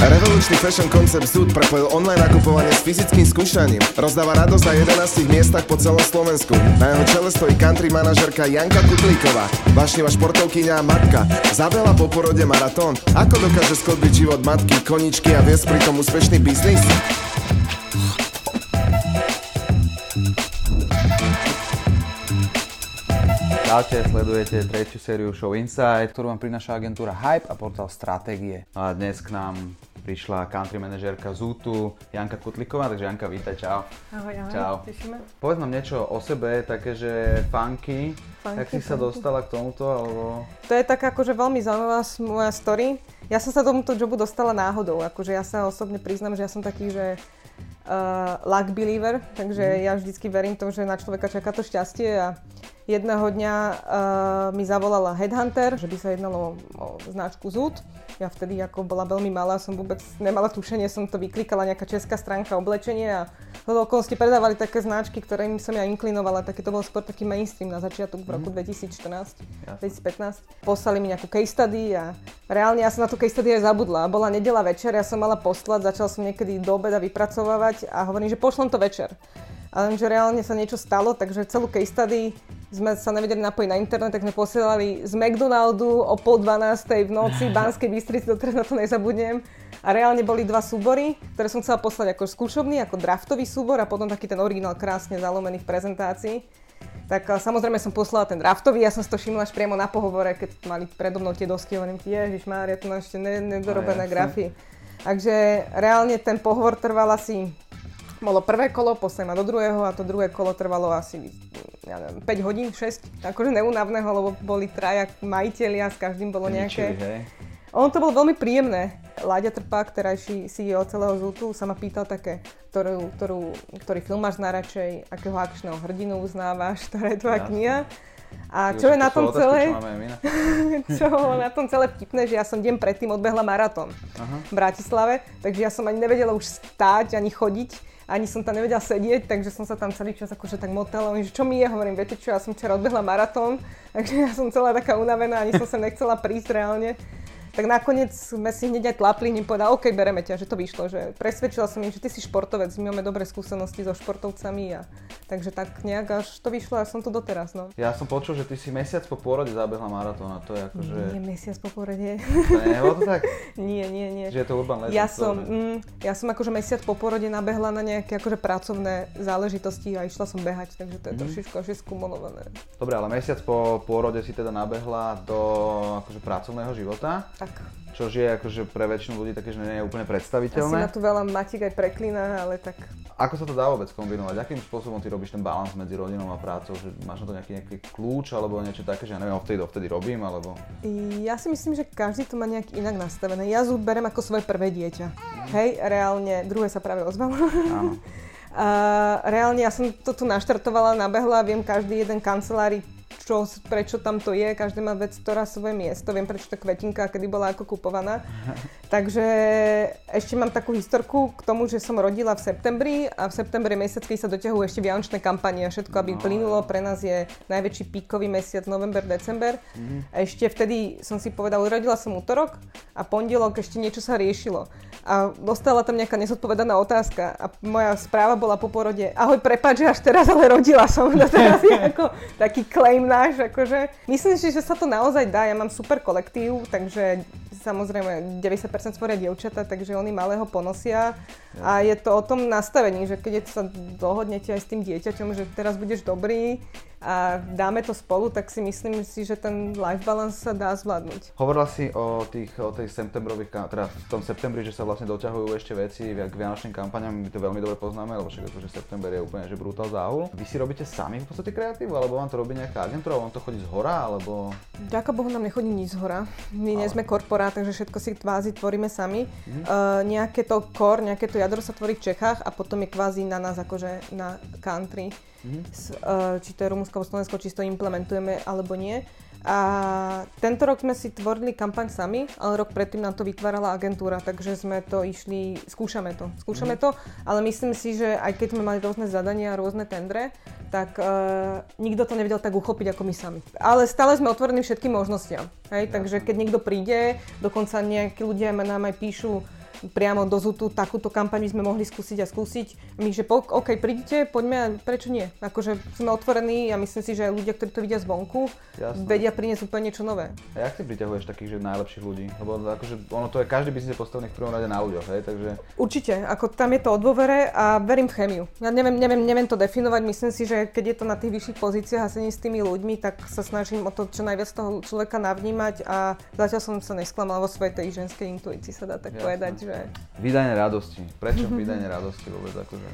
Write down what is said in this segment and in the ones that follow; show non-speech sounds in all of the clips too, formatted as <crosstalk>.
Revolučný fashion koncept Zoot prepojil online nakupovanie s fyzickým skúšaním. Rozdáva radosť na 11 miestach po celom Slovensku. Na jeho čele stojí country manažerka Janka Kutlíková, vášnivá športovkyňa a matka. Zabela po porode maratón. Ako dokáže sklbiť život matky, koničky a viesť pritom úspešný biznis? Čaute, sledujete tretiu sériu show Inside, ktorú vám prináša agentúra Hype a portál Stratégie. A dnes k nám prišla country manažérka Zútu Janka Kutliková, takže Janka, vítaj, čau. Ahoj, ahoj, Čau. tešíme. Povedz nám niečo o sebe, také, že funky, Funky, jak si sa funky. dostala k tomuto, alebo... To je taká akože veľmi zaujímavá moja story. Ja som sa tomuto jobu dostala náhodou, akože ja sa osobne priznam, že ja som taký, že uh, luck believer, takže Mhm. ja vždycky verím tomu, že na človeka čaká to šťastie a jedného dňa uh, mi zavolala Headhunter, že by sa jednalo o značku Zoot. Ja vtedy ako bola veľmi malá, som vôbec nemala tušenie, som to vyklikala nejaká česká stránka oblečenie a do okolnosti predávali také značky, ktorým som ja inklinovala, taký to bol skôr taký mainstream na začiatok v roku 2014, 2015. Poslali mi nejakú case study a reálne ja som na tú case study aj zabudla. Bola nedela večer, ja som mala poslať, začala som niekedy do obeda vypracovávať a hovorím, že pošlem to večer. A lenže reálne sa niečo stalo, takže celú case study sme sa nevedeli napojiť na internet, tak sme posielali z McDonaldu o pol 12. v noci <laughs> Banskej Bystrici, doteraz na to nezabudnem. A reálne boli dva súbory, ktoré som chcela poslať ako skúšobný, ako draftový súbor a potom taký ten originál krásne zalomený v prezentácii. Tak samozrejme som poslala ten draftový, ja som si to všimla až priamo na pohovore, keď mali predo mnou tie dosky, hovorím, ježiš Mária, tu ešte ne- nedorobené grafy. Takže reálne ten pohovor trval asi bolo prvé kolo, poslali ma do druhého a to druhé kolo trvalo asi ja neviem, 5 hodín, 6. Akože neunavného, lebo boli traja majiteľia, s každým bolo nejaké... Ničili, hej? Ono to bolo veľmi príjemné. Láďa Trpák, terajší CEO celého Zútu, sa ma pýtal také, ktorú, ktorú, ktorý film máš najradšej, akého akčného hrdinu uznávaš, ktorá je tvoja Jasné. kniha. A čo je na tom celé? Čo <laughs> na... tom celé vtipné, že ja som deň predtým odbehla maratón v Bratislave, takže ja som ani nevedela už stáť, ani chodiť, ani som tam nevedela sedieť, takže som sa tam celý čas akože tak motala, že čo mi je, hovorím, viete čo, ja som včera odbehla maratón, <laughs> takže ja som celá taká unavená, ani som sa nechcela prísť reálne. Tak nakoniec sme si hneď aj tlapli, povedal, OK, bereme ťa, že to vyšlo, že presvedčila som im, že ty si športovec, my máme dobré skúsenosti so športovcami a takže tak nejak až to vyšlo a som tu doteraz, no. Ja som počul, že ty si mesiac po pôrode zabehla maratón a to je akože... Nie mesiac po porode. Nebolo to tak? <laughs> nie, nie, nie. Že je to urban legend? Ja som, mm, ja som akože mesiac po porode nabehla na nejaké akože pracovné záležitosti a išla som behať, takže to je Mhm. trošičku až skumulované. Dobre, ale mesiac po pôrode si teda nabehla do akože pracovného života, Tak. čo je akože pre väčšinu ľudí také, že nie je úplne Asi predstaviteľné. ma tu veľa matík aj preklína, ale tak Ako sa to dá vôbec kombinovať? Akým spôsobom ty robíš ten balans medzi rodinou a prácou? Že máš na to nejaký, nejaký kľúč alebo niečo také, že ja neviem, vtedy dovtedy robím, alebo... ja si myslím, že každý to má nejak inak nastavené. Ja zúb berem ako svoje prvé dieťa. Hej, reálne, druhé sa práve ozvalo. Áno. <laughs> A reálne ja som to tu naštartovala, nabehla, viem každý jeden kancelári, čo, prečo tam to je, každý má vec, ktorá svoje miesto, viem prečo tá kvetinka, kedy bola ako kupovaná. <laughs> Takže ešte mám takú historku k tomu, že som rodila v septembri a v septembri mesiac, keď sa doťahujú ešte vianočné kampanie a všetko, aby No, plynulo. Pre nás je najväčší píkový mesiac november, december. Mhm. A ešte vtedy som si povedala, urodila som útorok a pondelok ešte niečo sa riešilo. A dostala tam nejaká nezodpovedaná otázka a moja správa bola po porode, ahoj, prepáč, že až teraz, ale rodila som. <laughs> To teraz je <laughs> ako taký claim náš, akože. Myslím si, že sa to naozaj dá, ja mám super kolektív, takže samozrejme 90% tvoria dievčata, takže oni malého ponosia a je to o tom nastavení, že keď sa dohodnete aj s tým dieťaťom, že teraz budeš dobrý a dáme to spolu, tak si myslím si, že ten life balance sa dá zvládnuť. Hovorila si o, tých, o tej septembrových, teda v tom septembri, že sa vlastne doťahujú ešte veci k vianočným kampaniám, my to veľmi dobre poznáme, lebo však akože september je úplne že brutál záhul. Vy si robíte sami v podstate kreatívu, alebo vám to robí nejaká agentúra, vám to chodí z hora, alebo... Ďaká Bohu nám nechodí nič z hora. My nie Ale- sme korporát, takže všetko si kvázi tvoríme sami. Mhm. Uh, nejaké to core, nejaké to jadro sa tvorí v Čechách a potom je kvázi na nás akože na country. Mhm. S, uh, či to je Rumunsko alebo Slovensko, či to implementujeme alebo nie. A tento rok sme si tvorili kampaň sami, ale rok predtým nám to vytvárala agentúra, takže sme to išli, skúšame to, skúšame to, ale myslím si, že aj keď sme mali rôzne zadania a rôzne tendre, tak uh, nikto to nevedel tak uchopiť ako my sami. Ale stále sme otvorení všetkým možnostiam, hej, takže keď niekto príde, dokonca nejakí ľudia nám aj píšu, priamo do ZUTu takúto kampaň sme mohli skúsiť a skúsiť. My, že po, OK, príďte, poďme prečo nie? Akože sme otvorení a myslím si, že aj ľudia, ktorí to vidia zvonku, Jasné. vedia priniesť úplne niečo nové. A jak ty priťahuješ takých, že najlepších ľudí? Lebo akože ono to je, každý biznis je postavený v prvom rade na ľuďoch, hej, takže... Určite, ako tam je to o dôvere a verím v chemiu. Ja neviem, neviem, neviem to definovať, myslím si, že keď je to na tých vyšších pozíciách a sedím s tými ľuďmi, tak sa snažím o to čo najviac toho človeka navnímať a zatiaľ som sa nesklamala vo svojej tej ženskej intuícii, sa dá tak Jasné. povedať, že Vydanie radosti. Prečo <laughs> vydanie radosti vôbec akože?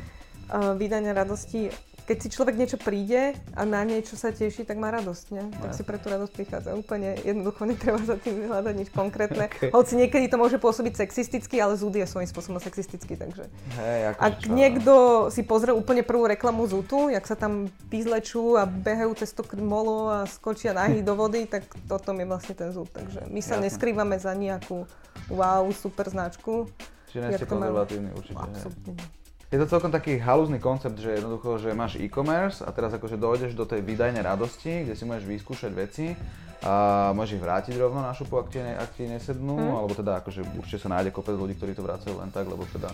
uh, vydanie radosti, keď si človek niečo príde a na niečo sa teší, tak má radosť, ne? Tak si pre tú radosť prichádza. Úplne jednoducho netreba za tým hľadať nič konkrétne. <laughs> Okay. Hoci niekedy to môže pôsobiť sexisticky, ale zúd je svojím spôsobom sexistický, takže... Hej, akože Ak čo? niekto si pozrie úplne prvú reklamu Zutu, jak sa tam vyzlečú a behajú cez to molo a skočia nahy <laughs> do vody, tak toto je vlastne ten Zut. Takže my sa Jasné. neskrývame za nejakú wow, super značku. Čiže nie ste konzervatívni určite. hej. Absolútne. nie. Je to celkom taký halúzny koncept, že jednoducho, že máš e-commerce a teraz akože dojdeš do tej výdajnej radosti, kde si môžeš vyskúšať veci a môžeš ich vrátiť rovno na šupu, ak ti, ne, ak ti nesednú, Mhm. alebo teda akože určite sa nájde kopec ľudí, ktorí to vracajú len tak, lebo teda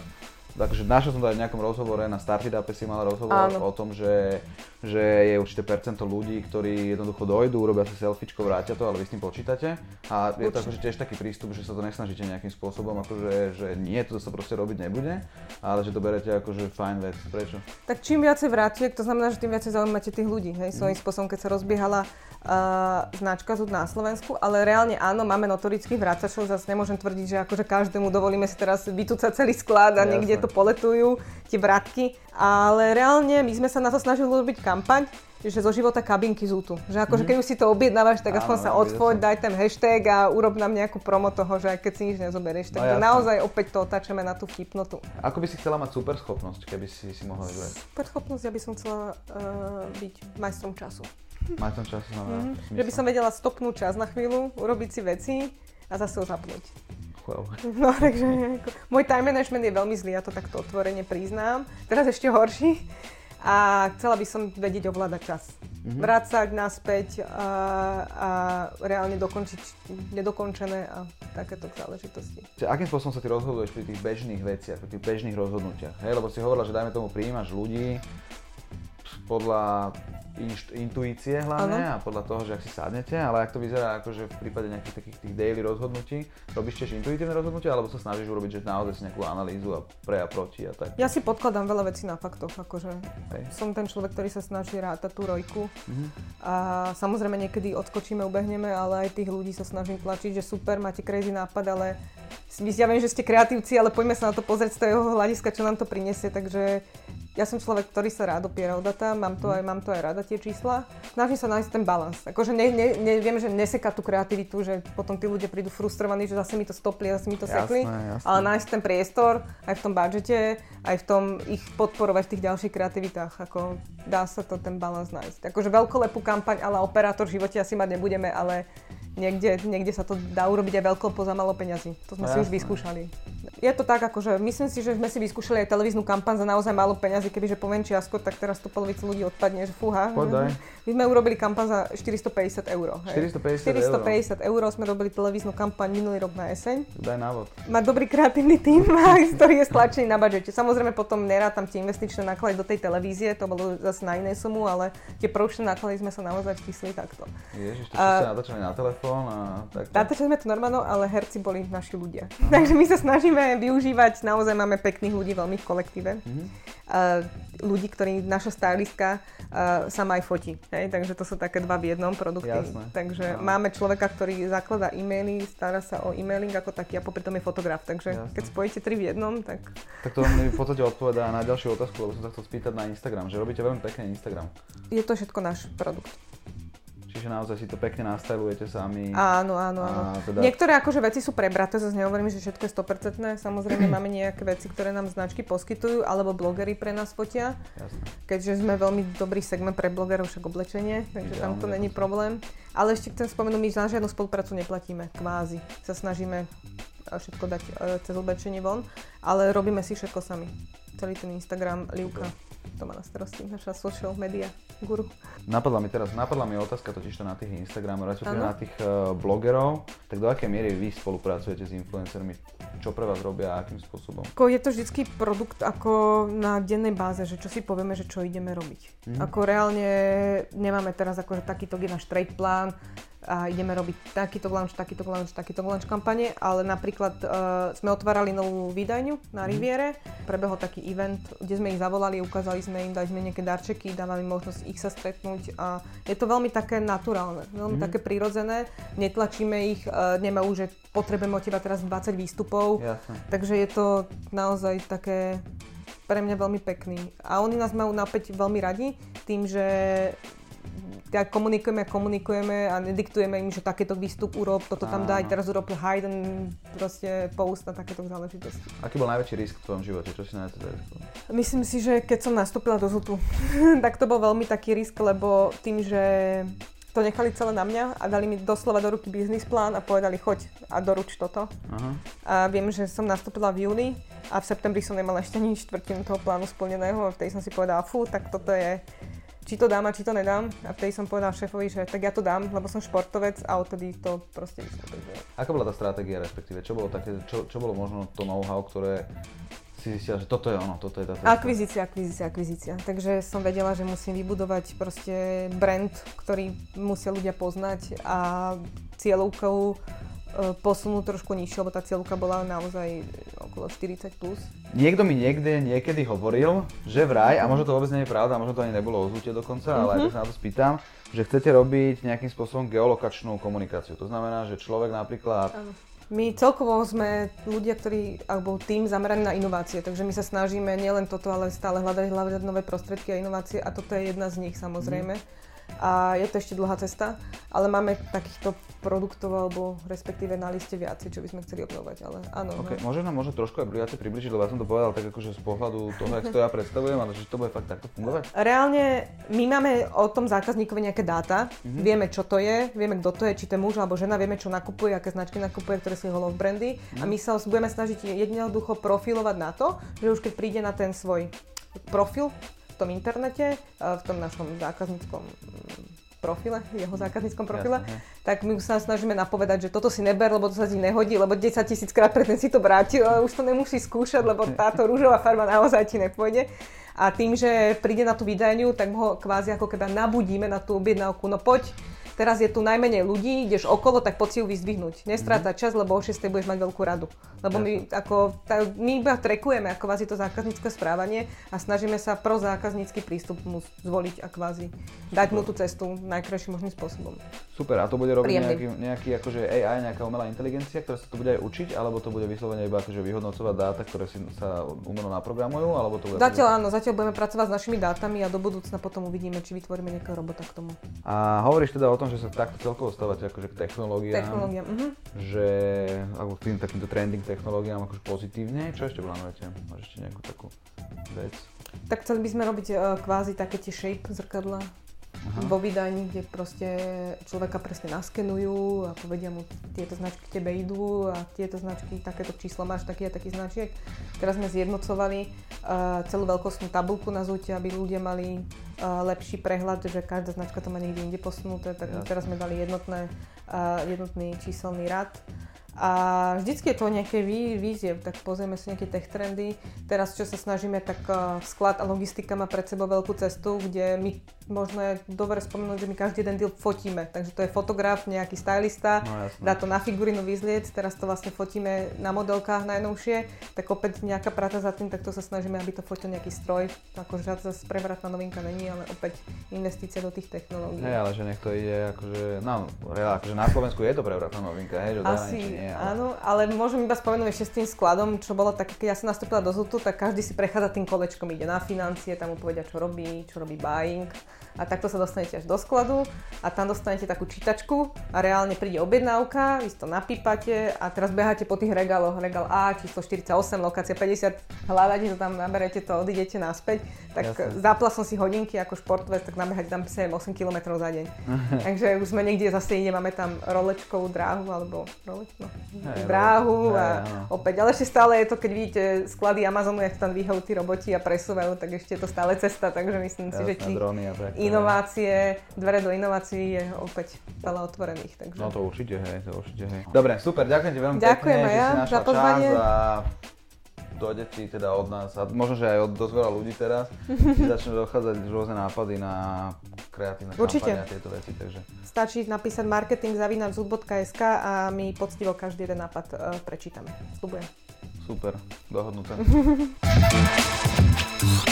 Takže našiel som to aj v nejakom rozhovore, na Startup si mal rozhovor Áno. o tom, že, že je určité percento ľudí, ktorí jednoducho dojdú, urobia si selfiečko, vrátia to, ale vy s tým počítate. A je to Určite. akože tiež taký prístup, že sa to nesnažíte nejakým spôsobom, akože, že nie, to sa proste robiť nebude, ale že to berete akože fajn vec. Prečo? Tak čím viacej vrátiek, to znamená, že tým viacej zaujímate tých ľudí. Hej, svojím spôsobom, keď sa rozbiehala uh, značka Zud na Slovensku, ale reálne áno, máme notorických vracačov, zase nemôžem tvrdiť, že akože každému dovolíme si teraz vytúcať celý sklad a Jasné. niekde to poletujú, tie vratky, ale reálne my sme sa na to snažili urobiť kampaň, že zo života kabinky Zutu. Že akože keď už si to objednávaš, tak aspoň sa som. daj ten hashtag a urob nám nejakú promo toho, že aj keď si nič nezoberieš. No Takže naozaj opäť to otáčame na tú vtipnotu. Ako by si chcela mať super schopnosť, keby si si mohla vybrať? Super schopnosť, ja by som chcela uh, byť majstrom času. Mať ten čas znamená Mm, zmysel. že by som vedela stopnúť čas na chvíľu, urobiť si veci a zase ho zapnúť. Wow. No takže ako, môj time management je veľmi zlý, ja to takto otvorene priznám. Teraz ešte horší. A chcela by som vedieť ovládať čas. Mm-hmm. Vrácať naspäť a, a reálne dokončiť nedokončené a takéto záležitosti. Čiže akým spôsobom sa ty rozhoduješ pri tých bežných veciach, pri tých bežných rozhodnutiach? Hej, lebo si hovorila, že dajme tomu prijímaš ľudí podľa inšt, intuície hlavne a podľa toho, že ak si sadnete, ale ak to vyzerá akože v prípade nejakých takých tých daily rozhodnutí, robíš tiež intuitívne rozhodnutia, alebo sa snažíš urobiť, že naozaj si nejakú analýzu a pre a proti a tak? Ja si podkladám veľa vecí na faktoch, akože Hej. som ten človek, ktorý sa snaží rátať tú rojku. Mhm. A samozrejme niekedy odskočíme, ubehneme, ale aj tých ľudí sa snažím tlačiť, že super, máte crazy nápad, ale ja viem, že ste kreatívci, ale poďme sa na to pozrieť z toho hľadiska, čo nám to prinesie, takže ja som človek, ktorý sa rád opiera o data, mám to aj, mám to aj rada tie čísla. Snažím sa nájsť ten balans. Akože ne, ne, ne, viem, že neseká tú kreativitu, že potom tí ľudia prídu frustrovaní, že zase mi to stopli, zase mi to Jasné, sekli. jasné. Ale nájsť ten priestor aj v tom budžete, aj v tom ich podporovať v tých ďalších kreativitách. Ako dá sa to ten balans nájsť. Akože veľkolepú kampaň, ale operátor v živote asi mať nebudeme, ale niekde, niekde sa to dá urobiť aj veľkolepo za malo peňazí. To sme No si už vyskúšali. Je to tak, akože myslím si, že sme si vyskúšali aj televíznu kampaň za naozaj málo peňazí, kebyže poviem čiasko, tak teraz to polovica ľudí odpadne, že fúha. Podaj. My sme urobili kampaň za 450 eur. hej. 450 eur. 450 eur sme robili televíznu kampaň minulý rok na jeseň Daj návod. mať dobrý kreatívny tím, <laughs> ktorý je stlačený na budžete. Samozrejme potom nerátam tie investičné náklady do tej televízie, to bolo zase na iné sumu, ale tie produkčné náklady sme sa naozaj čísli takto. Ježiš, to ste natáčali na telefón a tak. Natáčali sme to normálne, ale herci boli naši ľudia. <laughs> Takže my sa snažíme využívať, naozaj máme pekných ľudí veľmi v kolektíve. Mhm. Uh, ľudí, ktorí, naša stylistka uh, sama aj fotí. Hej? Takže to sú také dva v jednom produkty. Jasné. Takže Áno. máme človeka, ktorý zakladá e-maily, stará sa o e-mailing ako taký a popri tom je fotograf. Takže Jasné. keď spojíte tri v jednom, tak Tak to mi v podstate odpovedá na ďalšiu otázku, lebo som sa chcel spýtať na Instagram, že robíte veľmi pekný Instagram. je to všetko náš produkt. Čiže naozaj si to pekne nastylujete sami. Áno, áno, áno. A teda- Niektoré akože veci sú prebraté, zase nehovorím, že všetko je 100%. Samozrejme <clears throat> máme nejaké veci, ktoré nám značky poskytujú, alebo blogery pre nás fotia. Jasné. keďže sme veľmi dobrý segment pre blogerov, však oblečenie, takže tam to není problém. Ale ešte chcem spomenúť, my na žiadnu spoluprácu neplatíme, kvázi. Sa snažíme všetko dať e, cez oblečenie von, ale robíme si všetko sami. Celý ten Instagram, Livka, to má na starosti, naša social media. Guru. Napadla mi teraz, napadla mi otázka totiž to na tých Instagramov, respektíve na tých uh, blogerov, tak do akej miery vy spolupracujete s influencermi? Čo pre vás robia a akým spôsobom? Ako je to vždycky produkt ako na dennej báze, že čo si povieme, že čo ideme robiť. Mhm. Ako reálne nemáme teraz akože takýto je náš trade plán a ideme robiť takýto launch, takýto launch, takýto launch kampane, ale napríklad uh, sme otvárali novú výdajňu na Riviere, prebehol taký event, kde sme ich zavolali, ukázali sme im, dali sme nejaké darčeky, dávali možnosť ich sa stretnúť a je to veľmi také naturálne, veľmi také prirodzené, netlačíme ich, uh, nemajú, že potrebujeme od teba teraz 20 výstupov, Jasné. Takže je to naozaj také pre mňa veľmi pekný. A oni nás majú napäť veľmi radi tým, že tak komunikujeme komunikujeme a nediktujeme im, že takéto výstup urob, toto tam daj, Áno. teraz urob hidden proste post na takéto záležitosti. Aký bol najväčší risk v tvojom živote? Čo si zariskoval? Myslím si, že keď som nastúpila do ZUTu, <laughs> tak to bol veľmi taký risk, lebo tým, že to nechali celé na mňa a dali mi doslova do ruky biznis plán a povedali choď a doruč toto. Aha. A viem, že som nastúpila v júli a v septembri som nemala ešte ani štvrtinu toho plánu splneného a vtedy som si povedala, fú, tak toto je, či to dám a či to nedám. A vtedy som povedala šéfovi, že tak ja to dám, lebo som športovec a odtedy to proste. Takže... Aká bola tá stratégia, respektíve? Čo bolo, také, čo, čo bolo možno to know-how, ktoré si zistila, že toto je ono, toto je tá cesta? Akvizícia, akvizícia, akvizícia. Takže som vedela, že musím vybudovať proste brand, ktorý musia ľudia poznať a cieľovkou e, posunúť trošku nižšie, lebo tá cieľovka bola naozaj okolo 40+. Plus. Niekto mi niekde niekedy hovoril, že vraj, a možno to vôbec nie je pravda, možno to ani nebolo o zúte dokonca, ale aj tak sa na to spýtam, že chcete robiť nejakým spôsobom geolokačnú komunikáciu. To znamená, že človek napríklad My celkovo sme ľudia, ktorí, alebo tým zameraný na inovácie, takže my sa snažíme nielen toto, ale stále hľadať, hľadať nové prostriedky a inovácie a toto je jedna z nich samozrejme. A je to ešte dlhá cesta, ale máme takýchto produktov alebo respektíve na liste viacej, čo by sme chceli obnovať, ale áno. Okay. No. Môžeš nám možno trošku aj viacej približiť, lebo ja som to povedal tak akože z pohľadu toho, si to ja predstavujem, ale že to bude fakt takto fungovať? Reálne my máme o tom zákazníkovi nejaké dáta, mm-hmm. vieme čo to je, vieme kto to je, či to je muž alebo žena, vieme čo nakupuje, aké značky nakupuje, ktoré sú jeho love brandy mm-hmm. a my sa budeme snažiť jednoducho profilovať na to, že už keď príde na ten svoj profil tom internete, eh, v tom našom zákazníckom mm, profile, jeho zákazníckom profile, Jasné, hej. tak my sa snažíme napovedať, že toto si neber, lebo to sa ti nehodí, lebo 10 tisíc krát predtým si to vrátil, ale už to nemusí skúšať, lebo táto rúžová farba naozaj ti nepôjde. A tým, že príde na tú výdajňu, tak ho kvázi ako keby nabudíme na tú objednávku. No poď, teraz je tu najmenej ľudí, ideš okolo, tak poď si ju vyzdvihnúť. Nestrácať čas, lebo o 6 budeš mať veľkú radu. Lebo my, ako, tá, my iba trekujeme ako kvázi to zákaznícke správanie a snažíme sa pro zákaznícky prístup mu zvoliť a kvázi dať mu tú cestu najkrajším možným spôsobom. Super, a to bude robiť Príjemný. nejaký, nejaký akože AI, nejaká umelá inteligencia, ktorá sa to bude aj učiť, alebo to bude vyslovene iba akože vyhodnocovať dáta, ktoré si sa umelo naprogramujú, alebo to bude... Zatiaľ áno, zatiaľ budeme pracovať s našimi dátami a do budúcna potom uvidíme, či vytvoríme nejakého robota k tomu. A hovoríš teda o tom, že sa takto celkovo stávate akože k technológiám, Technológia. Mhm. že alebo k tým takýmto trending technológiám akože pozitívne. Čo ešte plánujete? Máš ešte nejakú takú vec? Tak chceli by sme robiť uh, kvázi také tie shape zrkadla Aha. vo vydaní, kde proste človeka presne naskenujú a povedia mu, tieto značky tebe idú a tieto značky, takéto číslo máš, taký a taký značiek. Teraz sme zjednocovali celú veľkostnú tabulku na zúte, aby ľudia mali uh, lepší prehľad, že každá značka to má niekde inde posunuté, tak teraz sme dali jednotné, uh, jednotný číselný rad. A vždycky je to nejaké vý, výziev, tak pozrieme si nejaké tech trendy. Teraz, čo sa snažíme, tak uh, sklad a logistika má pred sebou veľkú cestu, kde my možno je dobre spomenúť, že my každý jeden deal fotíme. Takže to je fotograf, nejaký stylista, No dá to na figurinu vyzliec, teraz to vlastne fotíme na modelkách najnovšie, tak opäť nejaká práca za tým, tak to sa snažíme, aby to fotil nejaký stroj. Akože zase prevratná novinka není, ale opäť investícia do tých technológií. Hej, ale že nech to ide akože, no, akože na Slovensku je to prevratná novinka, hej, že Asi nie, ale... áno, ale môžem iba spomenúť ešte s tým skladom, čo bolo také, keď ja som nastúpila do ZUTu, tak každý si prechádza tým kolečkom, ide na financie, tam mu povedia, čo robí, čo robí buying a takto sa dostanete až do skladu a tam dostanete takú čítačku a reálne príde objednávka, vy to napípate a teraz beháte po tých regáloch, regál A, číslo 48, lokácia 50, hľadáte to tam, naberete to, odídete naspäť, tak Jasné. zapla som si hodinky ako športovec, tak nabehať tam 7-8 km za deň. <laughs> Takže už sme niekde zase ide, máme tam rolečkovú dráhu, alebo roleč, no, Hej, dráhu hej, a opäť, ale ešte stále je to, keď vidíte sklady Amazonu, jak tam dvíhajú tí roboti a presúvajú, tak ešte je to stále cesta, takže myslím si, že Jasné, tak. inovácie, dvere do inovácií je opäť veľa otvorených. Takže... No to určite, hej, to určite, hej. Dobre, super, ďakujem ti veľmi Ďakujem pekne, ja že si našla za pozvanie. čas a dojde ti teda od nás a možno, že aj od dosť veľa ľudí teraz ti <laughs> začnú dochádzať rôzne nápady na kreatívne Určite. kampane a tieto veci, takže Stačí napísať marketingzavinacud.sk a my poctivo každý jeden nápad e, prečítame. Sľubujem. super, dohodnuté. <laughs>